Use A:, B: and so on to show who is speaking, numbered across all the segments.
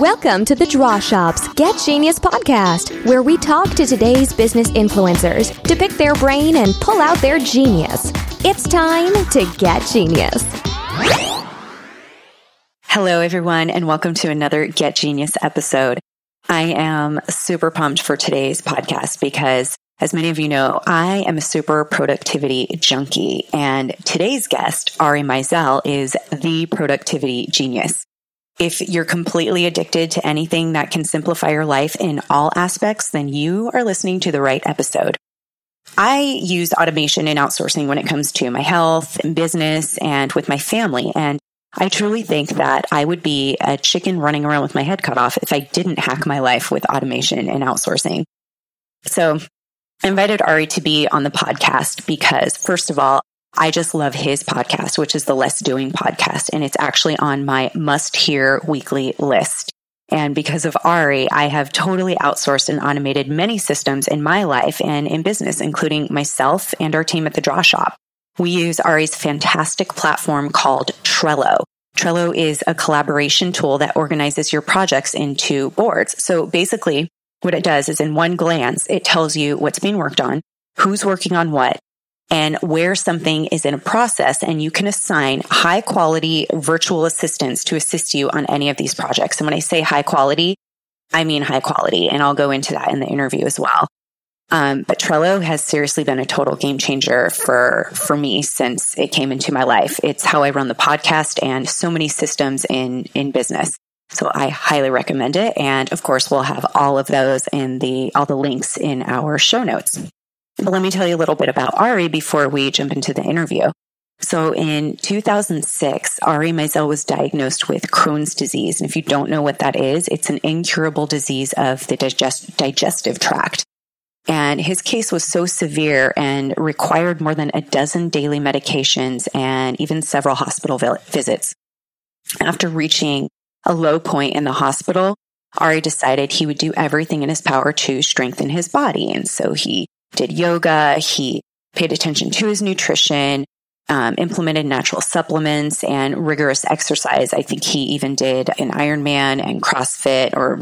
A: Welcome to the Draw Shop's Get Genius podcast, where we talk to today's business influencers to pick their brain and pull out their genius. It's time to get genius.
B: Hello, everyone, and welcome to another Get Genius episode. I am super pumped for today's podcast because, as many of you know, I am a super productivity junkie. And today's guest, Ari Meisel, is the productivity genius. If you're completely addicted to anything that can simplify your life in all aspects, then you are listening to the right episode. I use automation and outsourcing when it comes to my health and business and with my family. And I truly think that I would be a chicken running around with my head cut off if I didn't hack my life with automation and outsourcing. So I invited Ari to be on the podcast because, first of all, I just love his podcast, which is the Less Doing podcast. And it's actually on my must hear weekly list. And because of Ari, I have totally outsourced and automated many systems in my life and in business, including myself and our team at the Draw Shop. We use Ari's fantastic platform called Trello. Trello is a collaboration tool that organizes your projects into boards. So basically, what it does is in one glance, it tells you what's being worked on, who's working on what, and where something is in a process and you can assign high quality virtual assistants to assist you on any of these projects. And when I say high quality, I mean high quality and I'll go into that in the interview as well. Um, but Trello has seriously been a total game changer for, for me since it came into my life. It's how I run the podcast and so many systems in, in business. So I highly recommend it. And of course, we'll have all of those in the, all the links in our show notes. But let me tell you a little bit about Ari before we jump into the interview. So in 2006, Ari Meisel was diagnosed with Crohn's disease. And if you don't know what that is, it's an incurable disease of the digest- digestive tract. And his case was so severe and required more than a dozen daily medications and even several hospital visits. After reaching a low point in the hospital, Ari decided he would do everything in his power to strengthen his body. And so he did yoga. He paid attention to his nutrition, um, implemented natural supplements and rigorous exercise. I think he even did an Ironman and CrossFit or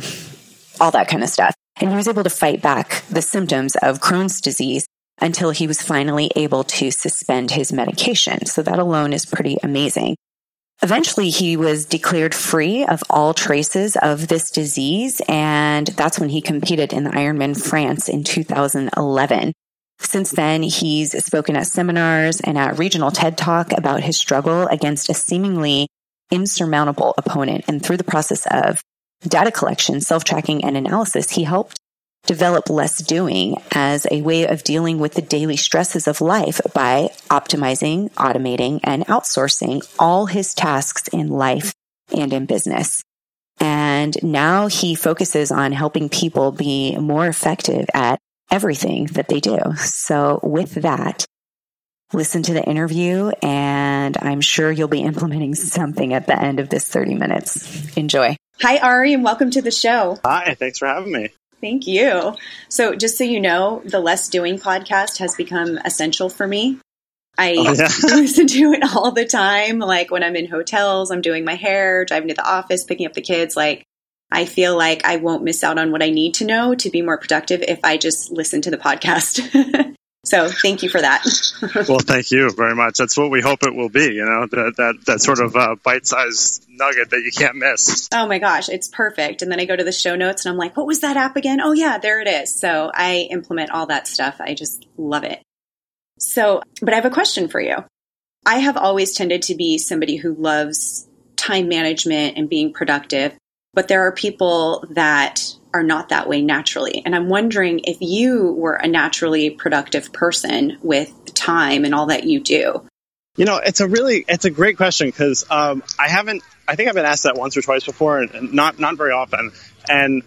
B: all that kind of stuff. And he was able to fight back the symptoms of Crohn's disease until he was finally able to suspend his medication. So that alone is pretty amazing. Eventually, he was declared free of all traces of this disease, and that's when he competed in the Ironman France in 2011. Since then, he's spoken at seminars and at regional TED Talk about his struggle against a seemingly insurmountable opponent. And through the process of data collection, self tracking, and analysis, he helped develop less doing as a way of dealing with the daily stresses of life by optimizing, automating, and outsourcing all his tasks in life and in business. And now he focuses on helping people be more effective at everything that they do. So with that, listen to the interview and I'm sure you'll be implementing something at the end of this 30 minutes. Enjoy.
C: Hi, Ari, and welcome to the show.
D: Hi, thanks for having me.
C: Thank you. So, just so you know, the Less Doing podcast has become essential for me. I oh, yeah. listen to it all the time. Like when I'm in hotels, I'm doing my hair, driving to the office, picking up the kids. Like, I feel like I won't miss out on what I need to know to be more productive if I just listen to the podcast. So thank you for that.
D: well, thank you very much. That's what we hope it will be. You know, that that, that sort of uh, bite-sized nugget that you can't miss.
C: Oh my gosh, it's perfect. And then I go to the show notes and I'm like, what was that app again? Oh yeah, there it is. So I implement all that stuff. I just love it. So, but I have a question for you. I have always tended to be somebody who loves time management and being productive, but there are people that are not that way naturally. And I'm wondering if you were a naturally productive person with time and all that you do.
D: You know, it's a really, it's a great question because um, I haven't, I think I've been asked that once or twice before, and not not very often. And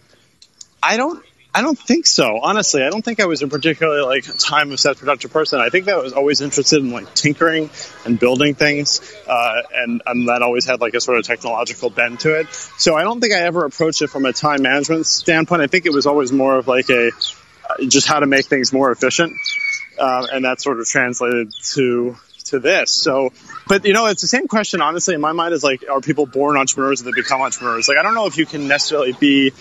D: I don't I don't think so. Honestly, I don't think I was a particularly like time obsessed productive person. I think that I was always interested in like tinkering and building things, uh, and and that always had like a sort of technological bend to it. So I don't think I ever approached it from a time management standpoint. I think it was always more of like a uh, just how to make things more efficient, uh, and that sort of translated to to this. So, but you know, it's the same question, honestly, in my mind is like, are people born entrepreneurs or they become entrepreneurs? Like, I don't know if you can necessarily be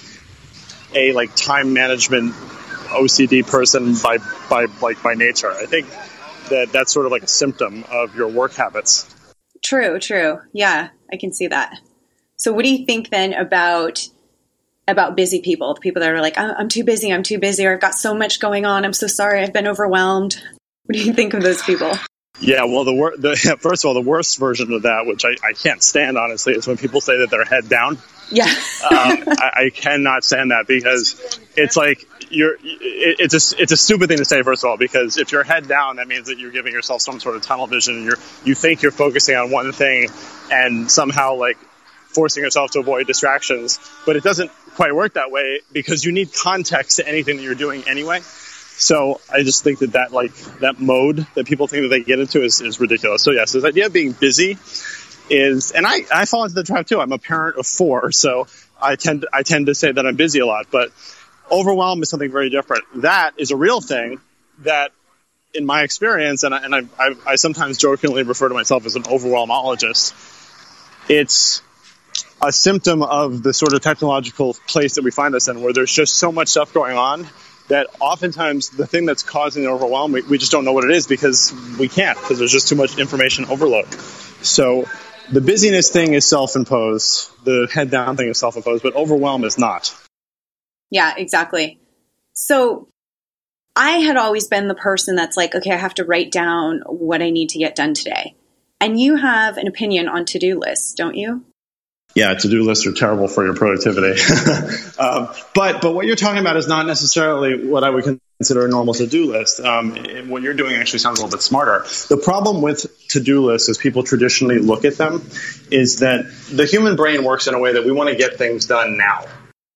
D: a like time management OCD person by, by like by nature. I think that that's sort of like a symptom of your work habits.
C: True, true. Yeah, I can see that. So what do you think then about about busy people, people that are like, I'm too busy, I'm too busy, or I've got so much going on, I'm so sorry, I've been overwhelmed. What do you think of those people?
D: Yeah, well, the, wor- the first of all, the worst version of that, which I, I can't stand honestly, is when people say that they're head down.
C: Yeah, um,
D: I, I, cannot stand that because it's like you're. It, it's a it's a stupid thing to say first of all because if you're head down, that means that you're giving yourself some sort of tunnel vision. And you're you think you're focusing on one thing, and somehow like forcing yourself to avoid distractions. But it doesn't quite work that way because you need context to anything that you're doing anyway. So I just think that that like that mode that people think that they get into is, is ridiculous. So yes, this idea of being busy is, and I, I fall into the trap too. I'm a parent of four, so I tend I tend to say that I'm busy a lot, but overwhelm is something very different. That is a real thing that in my experience, and I, and I, I, I sometimes jokingly refer to myself as an overwhelmologist. It's a symptom of the sort of technological place that we find us in, where there's just so much stuff going on that oftentimes the thing that's causing the overwhelm, we, we just don't know what it is because we can't, because there's just too much information overload. So the busyness thing is self-imposed, the head down thing is self-imposed, but overwhelm is not.
C: Yeah, exactly. So I had always been the person that's like, okay, I have to write down what I need to get done today. And you have an opinion on to-do lists, don't you?
D: Yeah, to-do lists are terrible for your productivity. um, but but what you're talking about is not necessarily what I would consider a normal to-do list. Um, what you're doing actually sounds a little bit smarter. The problem with to-do lists, as people traditionally look at them, is that the human brain works in a way that we want to get things done now.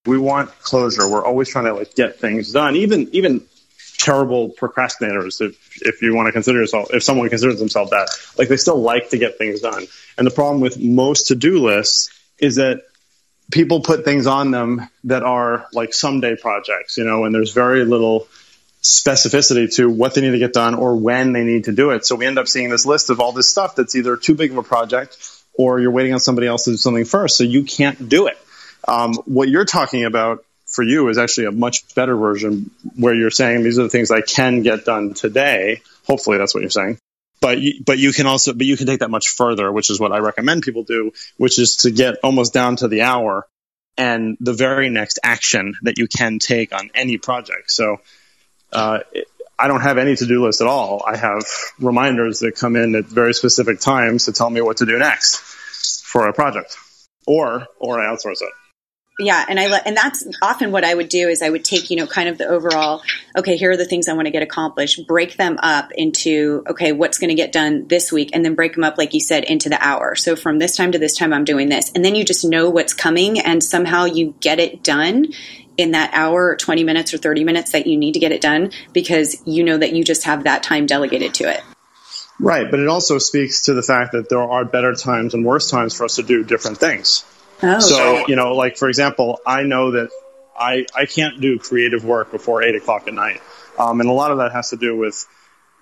D: We want closure. We're always trying to like get things done. Even even terrible procrastinators, if if you want to consider yourself, if someone considers themselves that, like they still like to get things done. And the problem with most to-do lists is that people put things on them that are like someday projects, you know, and there's very little specificity to what they need to get done or when they need to do it. So we end up seeing this list of all this stuff that's either too big of a project or you're waiting on somebody else to do something first, so you can't do it. Um, what you're talking about for you is actually a much better version where you're saying these are the things I can get done today. Hopefully, that's what you're saying but you, but you can also but you can take that much further, which is what I recommend people do, which is to get almost down to the hour and the very next action that you can take on any project. So uh, I don't have any to do list at all. I have reminders that come in at very specific times to tell me what to do next for a project, or or I outsource it
C: yeah and i let and that's often what i would do is i would take you know kind of the overall okay here are the things i want to get accomplished break them up into okay what's going to get done this week and then break them up like you said into the hour. So from this time to this time i'm doing this. And then you just know what's coming and somehow you get it done in that hour or 20 minutes or 30 minutes that you need to get it done because you know that you just have that time delegated to it.
D: Right but it also speaks to the fact that there are better times and worse times for us to do different things Oh, so, you know, like for example, I know that I, I can't do creative work before eight o'clock at night. Um, and a lot of that has to do with,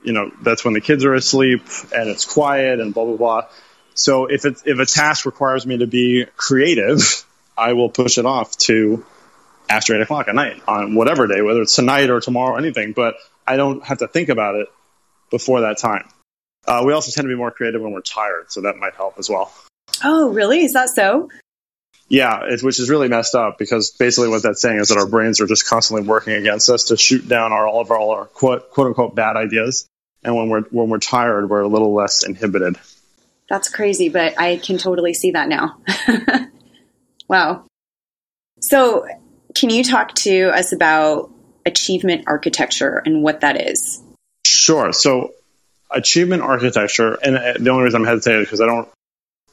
D: you know, that's when the kids are asleep and it's quiet and blah, blah, blah. So if it, if a task requires me to be creative, I will push it off to after eight o'clock at night on whatever day, whether it's tonight or tomorrow or anything, but I don't have to think about it before that time. Uh, we also tend to be more creative when we're tired, so that might help as well.
C: Oh, really? Is that so?
D: Yeah, it, which is really messed up because basically what that's saying is that our brains are just constantly working against us to shoot down our, all of our, all our quote, quote unquote bad ideas. And when we're when we're tired, we're a little less inhibited.
C: That's crazy, but I can totally see that now. wow. So, can you talk to us about achievement architecture and what that is?
D: Sure. So, achievement architecture, and uh, the only reason I'm hesitating is because I don't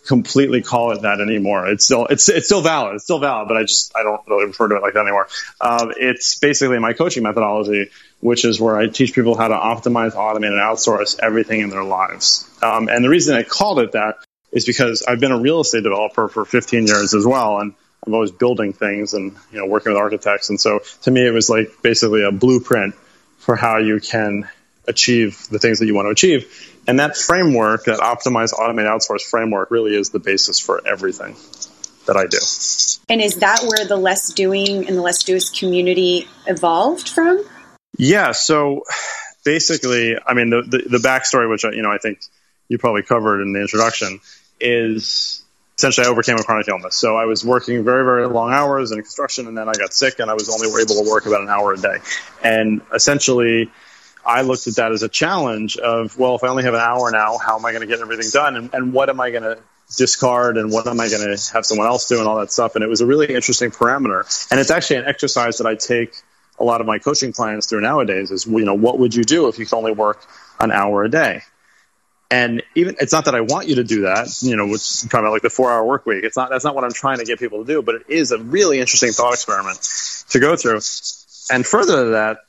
D: completely call it that anymore. It's still it's it's still valid. It's still valid, but I just I don't really refer to it like that anymore. Um, it's basically my coaching methodology, which is where I teach people how to optimize, automate, and outsource everything in their lives. Um, and the reason I called it that is because I've been a real estate developer for 15 years as well, and I'm always building things and you know working with architects. And so to me, it was like basically a blueprint for how you can achieve the things that you want to achieve. And that framework, that optimize, automate, outsource framework, really is the basis for everything that I do.
C: And is that where the less doing and the less doist community evolved from?
D: Yeah. So basically, I mean, the, the, the backstory, which, you know, I think you probably covered in the introduction, is essentially I overcame a chronic illness. So I was working very, very long hours in construction, and then I got sick, and I was only able to work about an hour a day. And essentially, I looked at that as a challenge of, well, if I only have an hour now, how am I going to get everything done? And, and what am I going to discard and what am I going to have someone else do and all that stuff? And it was a really interesting parameter. And it's actually an exercise that I take a lot of my coaching clients through nowadays is, you know, what would you do if you could only work an hour a day? And even it's not that I want you to do that, you know, which talking about like the four hour work week. It's not that's not what I'm trying to get people to do, but it is a really interesting thought experiment to go through. And further to that,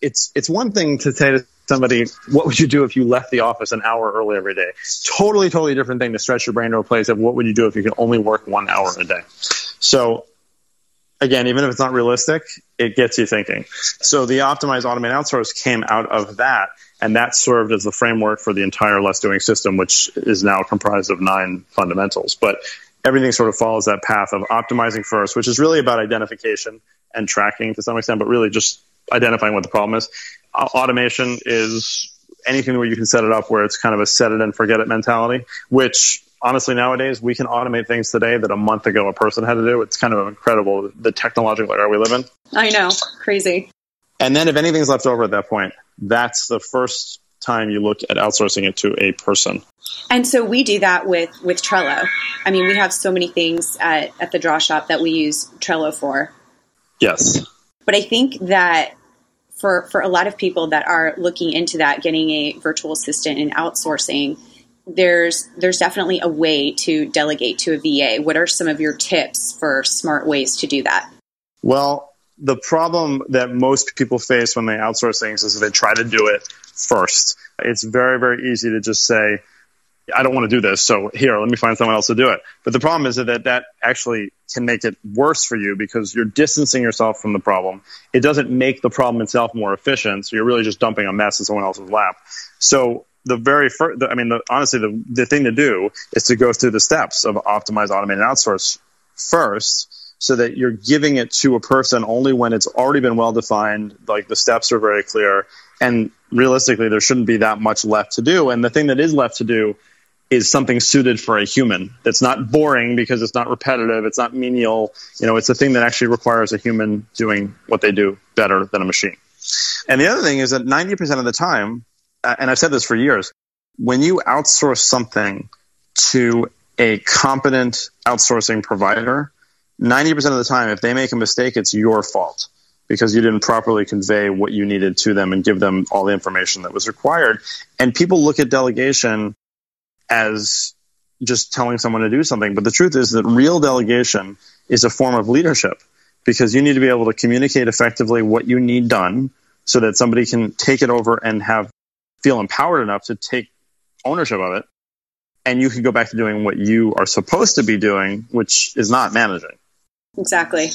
D: it's it's one thing to say to somebody, what would you do if you left the office an hour early every day? Totally, totally different thing to stretch your brain to a place of what would you do if you could only work one hour a day. So again, even if it's not realistic, it gets you thinking. So the optimize, automate, outsource came out of that, and that served as the framework for the entire less doing system, which is now comprised of nine fundamentals. But everything sort of follows that path of optimizing first, which is really about identification and tracking to some extent, but really just identifying what the problem is. Automation is anything where you can set it up where it's kind of a set it and forget it mentality, which honestly nowadays we can automate things today that a month ago a person had to do. It's kind of incredible the technological era we live in.
C: I know, crazy.
D: And then if anything's left over at that point, that's the first time you look at outsourcing it to a person.
C: And so we do that with with Trello. I mean, we have so many things at, at the draw shop that we use Trello for.
D: Yes.
C: But I think that for for a lot of people that are looking into that, getting a virtual assistant and outsourcing, there's there's definitely a way to delegate to a VA. What are some of your tips for smart ways to do that?
D: Well, the problem that most people face when they outsource things is they try to do it first. It's very very easy to just say, I don't want to do this, so here, let me find someone else to do it. But the problem is that that actually can make it worse for you because you're distancing yourself from the problem. It doesn't make the problem itself more efficient, so you're really just dumping a mess in someone else's lap. So the very first, I mean, the, honestly, the, the thing to do is to go through the steps of optimize, automate, and outsource first so that you're giving it to a person only when it's already been well defined, like the steps are very clear, and realistically, there shouldn't be that much left to do. And the thing that is left to do is something suited for a human that's not boring because it's not repetitive, it's not menial. You know, it's a thing that actually requires a human doing what they do better than a machine. And the other thing is that 90% of the time, uh, and I've said this for years, when you outsource something to a competent outsourcing provider, 90% of the time, if they make a mistake, it's your fault because you didn't properly convey what you needed to them and give them all the information that was required. And people look at delegation as just telling someone to do something. But the truth is that real delegation is a form of leadership because you need to be able to communicate effectively what you need done so that somebody can take it over and have feel empowered enough to take ownership of it. And you can go back to doing what you are supposed to be doing, which is not managing.
C: Exactly.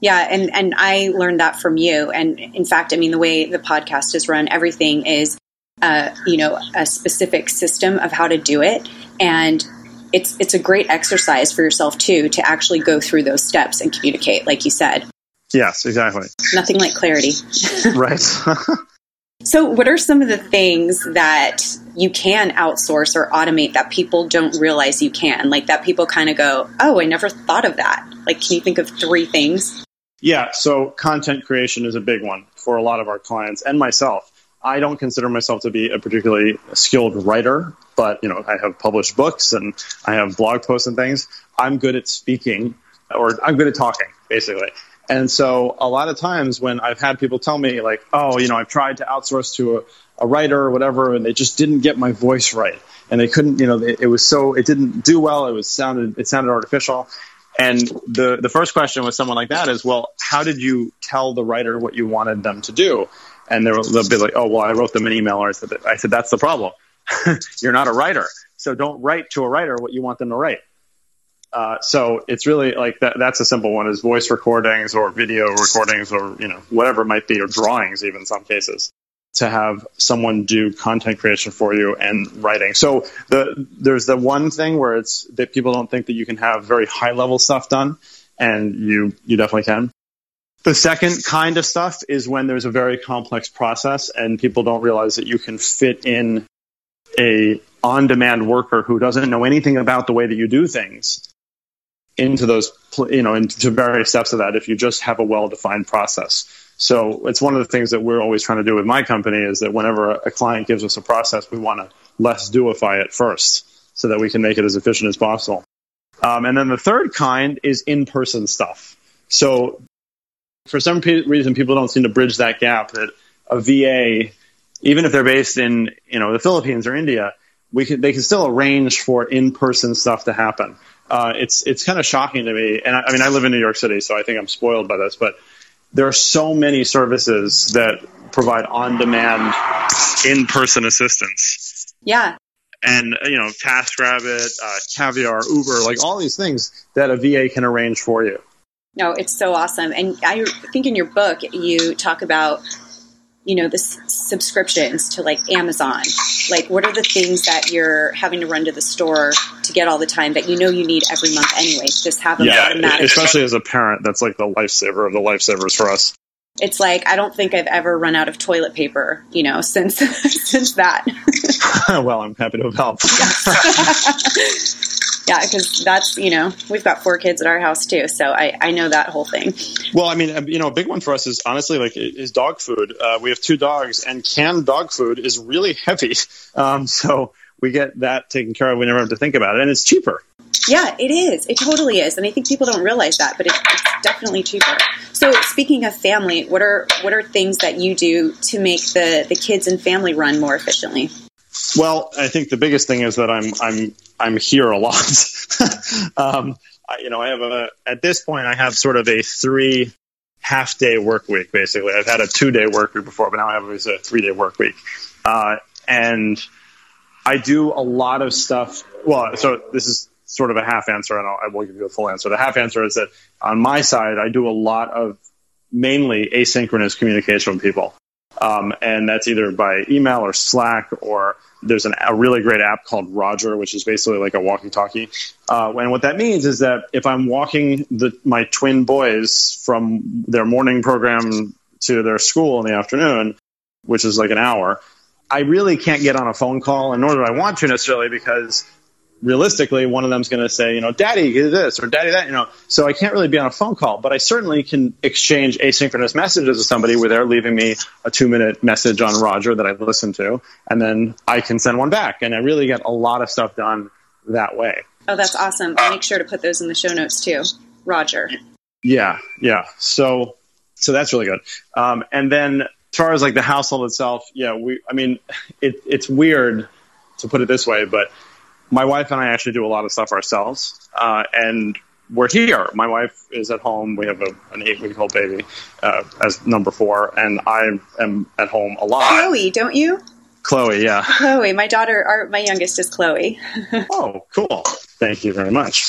C: Yeah, and and I learned that from you. And in fact, I mean, the way the podcast is run, everything is, uh, you know, a specific system of how to do it, and it's it's a great exercise for yourself too to actually go through those steps and communicate, like you said.
D: Yes, exactly.
C: Nothing like clarity.
D: right.
C: So, what are some of the things that you can outsource or automate that people don't realize you can? Like that people kind of go, oh, I never thought of that. Like, can you think of three things?
D: Yeah, so content creation is a big one for a lot of our clients and myself. I don't consider myself to be a particularly skilled writer, but you know, I have published books and I have blog posts and things. I'm good at speaking or I'm good at talking, basically. And so a lot of times when I've had people tell me like, oh, you know, I've tried to outsource to a, a writer or whatever, and they just didn't get my voice right. And they couldn't, you know, it, it was so, it didn't do well. It was sounded, it sounded artificial. And the, the first question with someone like that is, well, how did you tell the writer what you wanted them to do? And they'll, they'll be like, oh, well, I wrote them an email or I said, I said, that's the problem. You're not a writer. So don't write to a writer what you want them to write. Uh, so it's really like that. That's a simple one: is voice recordings or video recordings or you know whatever it might be, or drawings, even in some cases. to have someone do content creation for you and writing. So the there's the one thing where it's that people don't think that you can have very high level stuff done, and you you definitely can. The second kind of stuff is when there's a very complex process and people don't realize that you can fit in a on-demand worker who doesn't know anything about the way that you do things into those you know into various steps of that if you just have a well-defined process. So it's one of the things that we're always trying to do with my company is that whenever a client gives us a process we want to less doify it first so that we can make it as efficient as possible. Um, and then the third kind is in-person stuff. So for some reason, people don't seem to bridge that gap that a VA, even if they're based in you know the Philippines or India, we can they can still arrange for in-person stuff to happen. Uh, it's it's kind of shocking to me, and I, I mean I live in New York City, so I think I'm spoiled by this, but there are so many services that provide on-demand in-person assistance.
C: Yeah.
D: And you know, TaskRabbit, uh, Caviar, Uber, like all these things that a VA can arrange for you.
C: No, it's so awesome. And I think in your book, you talk about, you know, the s- subscriptions to like Amazon. Like, what are the things that you're having to run to the store to get all the time that you know you need every month anyway? Just have them
D: yeah,
C: automatic.
D: especially as a parent, that's like the lifesaver of the lifesavers for us.
C: It's like I don't think I've ever run out of toilet paper, you know, since since that.
D: well, I'm happy to have helped.
C: yeah, because that's you know we've got four kids at our house too, so I, I know that whole thing.
D: Well, I mean, you know, a big one for us is honestly like is dog food. Uh, we have two dogs, and canned dog food is really heavy, um, so we get that taken care of. We never have to think about it, and it's cheaper.
C: Yeah, it is. It totally is, and I think people don't realize that, but it, it's definitely cheaper. So, speaking of family, what are what are things that you do to make the the kids and family run more efficiently?
D: Well, I think the biggest thing is that I'm I'm I'm here a lot. um, I, you know, I have a at this point I have sort of a three half day work week basically. I've had a two day work week before, but now I have a three day work week, uh, and I do a lot of stuff. Well, so this is sort of a half answer, and I'll, I will give you a full answer. The half answer is that on my side, I do a lot of mainly asynchronous communication with people. Um, and that's either by email or Slack or there's an, a really great app called Roger, which is basically like a walkie-talkie. Uh, and what that means is that if I'm walking the, my twin boys from their morning program to their school in the afternoon, which is like an hour, I really can't get on a phone call, and nor do I want to necessarily because realistically, one of them's going to say, you know, daddy, do this or daddy that, you know. So I can't really be on a phone call, but I certainly can exchange asynchronous messages with somebody where they're leaving me a two minute message on Roger that I've listened to, and then I can send one back. And I really get a lot of stuff done that way.
C: Oh, that's awesome. I'll make sure to put those in the show notes too. Roger.
D: Yeah, yeah. So, so that's really good. Um, and then as far as like the household itself, yeah, we, I mean, it, it's weird to put it this way, but my wife and I actually do a lot of stuff ourselves, uh, and we're here. My wife is at home. We have a, an eight week old baby uh, as number four, and I am at home a lot.
C: Chloe, don't you?
D: Chloe, yeah.
C: Chloe, my daughter, our, my youngest is Chloe.
D: oh, cool. Thank you very much.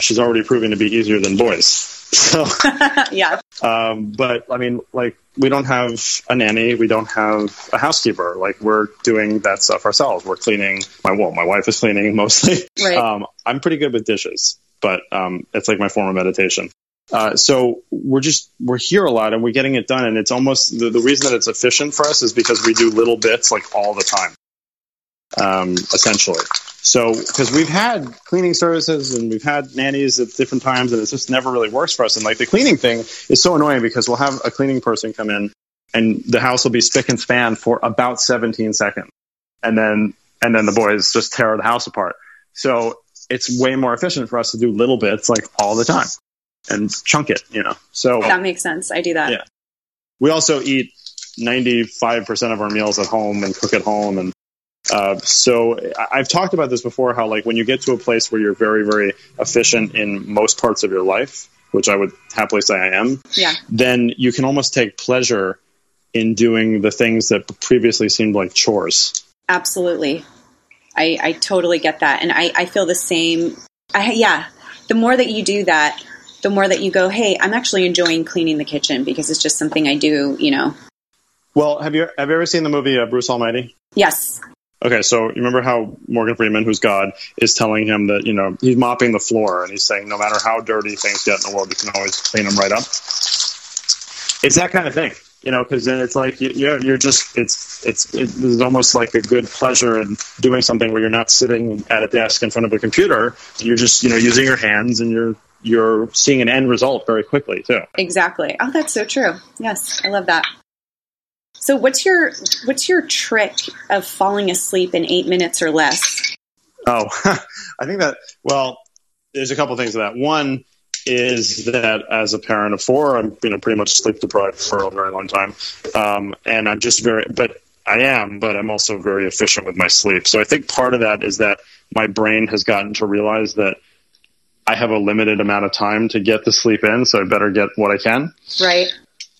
D: She's already proving to be easier than boys. So,
C: yeah.
D: Um, but I mean, like, we don't have a nanny. We don't have a housekeeper. Like, we're doing that stuff ourselves. We're cleaning. My well, my wife is cleaning mostly.
C: Right.
D: Um, I'm pretty good with dishes, but um, it's like my form of meditation. Uh, so we're just we're here a lot and we're getting it done. And it's almost the, the reason that it's efficient for us is because we do little bits like all the time, um, essentially. So, because we've had cleaning services and we've had nannies at different times, and it just never really works for us. And like the cleaning thing is so annoying because we'll have a cleaning person come in, and the house will be spick and span for about 17 seconds, and then and then the boys just tear the house apart. So it's way more efficient for us to do little bits like all the time and chunk it, you know. So
C: that makes sense. I do that.
D: Yeah. We also eat 95% of our meals at home and cook at home and uh, so I've talked about this before. How like when you get to a place where you're very, very efficient in most parts of your life, which I would happily say I am,
C: yeah.
D: then you can almost take pleasure in doing the things that previously seemed like chores.
C: Absolutely, I, I totally get that, and I, I feel the same. I, yeah, the more that you do that, the more that you go, hey, I'm actually enjoying cleaning the kitchen because it's just something I do, you know,
D: Well, have you have you ever seen the movie uh, Bruce Almighty?
C: Yes.
D: Okay, so you remember how Morgan Freeman, who's God, is telling him that you know he's mopping the floor and he's saying no matter how dirty things get in the world, you can always clean them right up. It's that kind of thing, you know, because then it's like you- you're you're just it's it's it's almost like a good pleasure in doing something where you're not sitting at a desk in front of a computer. You're just you know using your hands and you're you're seeing an end result very quickly too.
C: Exactly. Oh, that's so true. Yes, I love that. So, what's your what's your trick of falling asleep in eight minutes or less?
D: Oh, I think that, well, there's a couple things to that. One is that as a parent of four, I'm, you know, pretty much sleep deprived for a very long time. Um, and I'm just very, but I am, but I'm also very efficient with my sleep. So I think part of that is that my brain has gotten to realize that I have a limited amount of time to get the sleep in. So I better get what I can.
C: Right.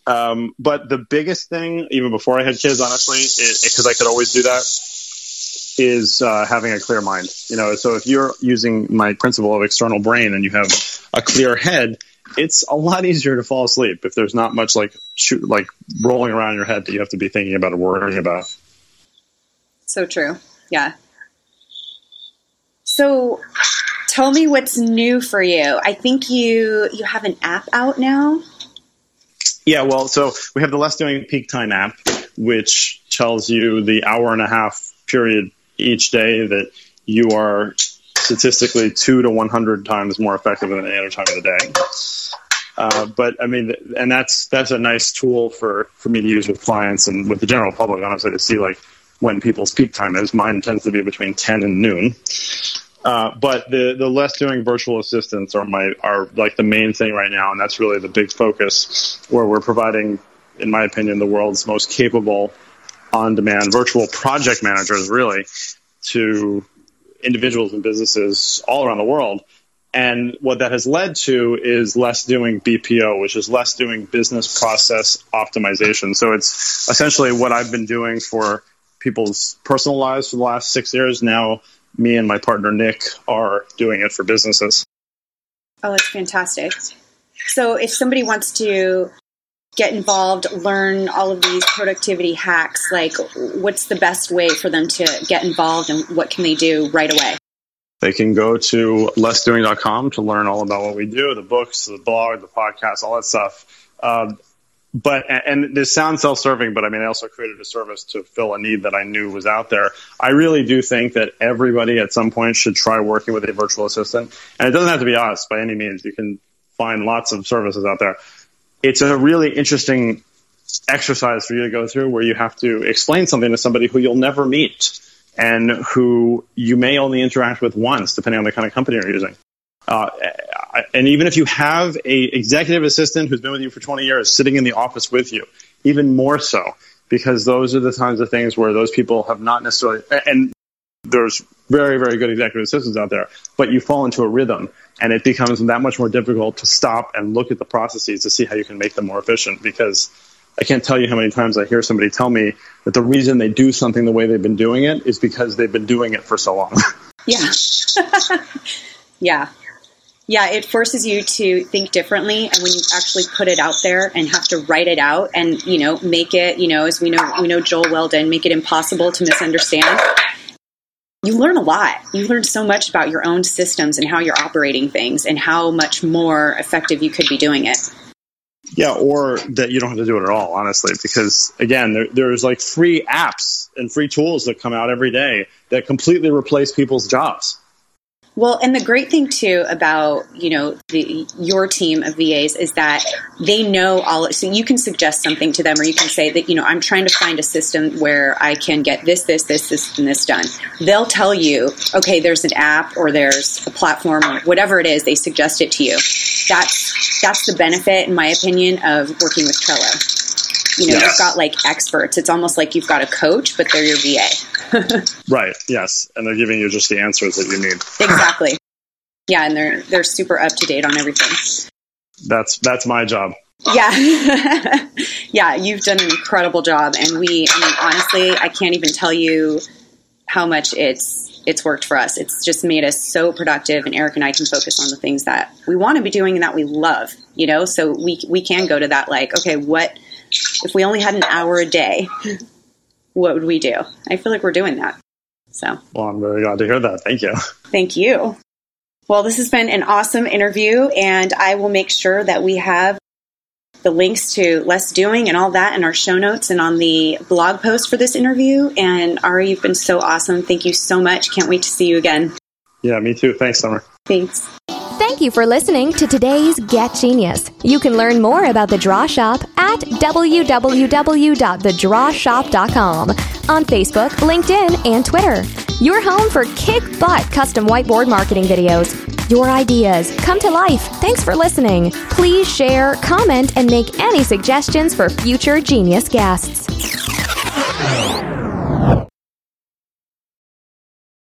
D: Um, but the biggest thing, even before I had kids, honestly, because I could always do that, is uh, having a clear mind. You know, so if you're using my principle of external brain and you have a clear head, it's a lot easier to fall asleep if there's not much like shoot, like rolling around in your head that you have to be thinking about or worrying about.
C: So true. Yeah. So, tell me what's new for you. I think you you have an app out now.
D: Yeah, well, so we have the Less Doing Peak Time app, which tells you the hour and a half period each day that you are statistically two to 100 times more effective than any other time of the day. Uh, but I mean, and that's that's a nice tool for for me to use with clients and with the general public, honestly, to see like when people's peak time is. Mine tends to be between 10 and noon. Uh, but the the less doing virtual assistants are my are like the main thing right now, and that's really the big focus where we're providing, in my opinion, the world's most capable on-demand virtual project managers, really, to individuals and businesses all around the world. And what that has led to is less doing BPO, which is less doing business process optimization. So it's essentially what I've been doing for people's personal lives for the last six years. Now, me and my partner Nick are doing it for businesses.
C: Oh, that's fantastic. So, if somebody wants to get involved, learn all of these productivity hacks, like what's the best way for them to get involved and what can they do right away?
D: They can go to lessdoing.com to learn all about what we do, the books, the blog, the podcast, all that stuff. Um, but and this sounds self-serving, but I mean, I also created a service to fill a need that I knew was out there. I really do think that everybody at some point should try working with a virtual assistant, and it doesn't have to be us by any means. You can find lots of services out there. It's a really interesting exercise for you to go through where you have to explain something to somebody who you'll never meet and who you may only interact with once, depending on the kind of company you're using. Uh, and even if you have a executive assistant who's been with you for 20 years sitting in the office with you, even more so, because those are the kinds of things where those people have not necessarily, and there's very, very good executive assistants out there, but you fall into a rhythm and it becomes that much more difficult to stop and look at the processes to see how you can make them more efficient because I can't tell you how many times I hear somebody tell me that the reason they do something the way they've been doing it is because they've been doing it for so long.
C: Yeah. yeah. Yeah, it forces you to think differently and when you actually put it out there and have to write it out and, you know, make it, you know, as we know we know Joel Weldon, make it impossible to misunderstand. You learn a lot. You learn so much about your own systems and how you're operating things and how much more effective you could be doing it.
D: Yeah, or that you don't have to do it at all, honestly, because again, there, there's like free apps and free tools that come out every day that completely replace people's jobs.
C: Well, and the great thing too about you know the, your team of VAs is that they know all. So you can suggest something to them, or you can say that you know I'm trying to find a system where I can get this, this, this, this, and this done. They'll tell you, okay, there's an app or there's a platform or whatever it is. They suggest it to you. That's that's the benefit, in my opinion, of working with Trello. You know,
D: Yes.
C: you've got like experts. It's almost like you've got a coach, but they're your VA.
D: Right, yes. And they're giving you just the answers that you need.
C: exactly. Yeah, and they're they're super up to date on everything.
D: That's that's my job.
C: Yeah. yeah, you've done an incredible job and we I mean honestly, I can't even tell you how much it's it's worked for us. It's just made us so productive and Eric and I can focus on the things that we want to be doing and that we love, you know? So we we can go to that like, okay, what if we only had an hour a day, what would we do? I feel like we're doing that. So,
D: well, I'm really glad to hear that. Thank you.
C: Thank you. Well, this has been an awesome interview, and I will make sure that we have the links to Less Doing and all that in our show notes and on the blog post for this interview. And Ari, you've been so awesome. Thank you so much. Can't wait to see you again.
D: Yeah, me too. Thanks, Summer.
C: Thanks.
A: Thank you for listening to today's Get Genius. You can learn more about the Draw Shop at www.thedrawshop.com on Facebook, LinkedIn, and Twitter. Your home for kick butt custom whiteboard marketing videos. Your ideas come to life. Thanks for listening. Please share, comment, and make any suggestions for future genius guests.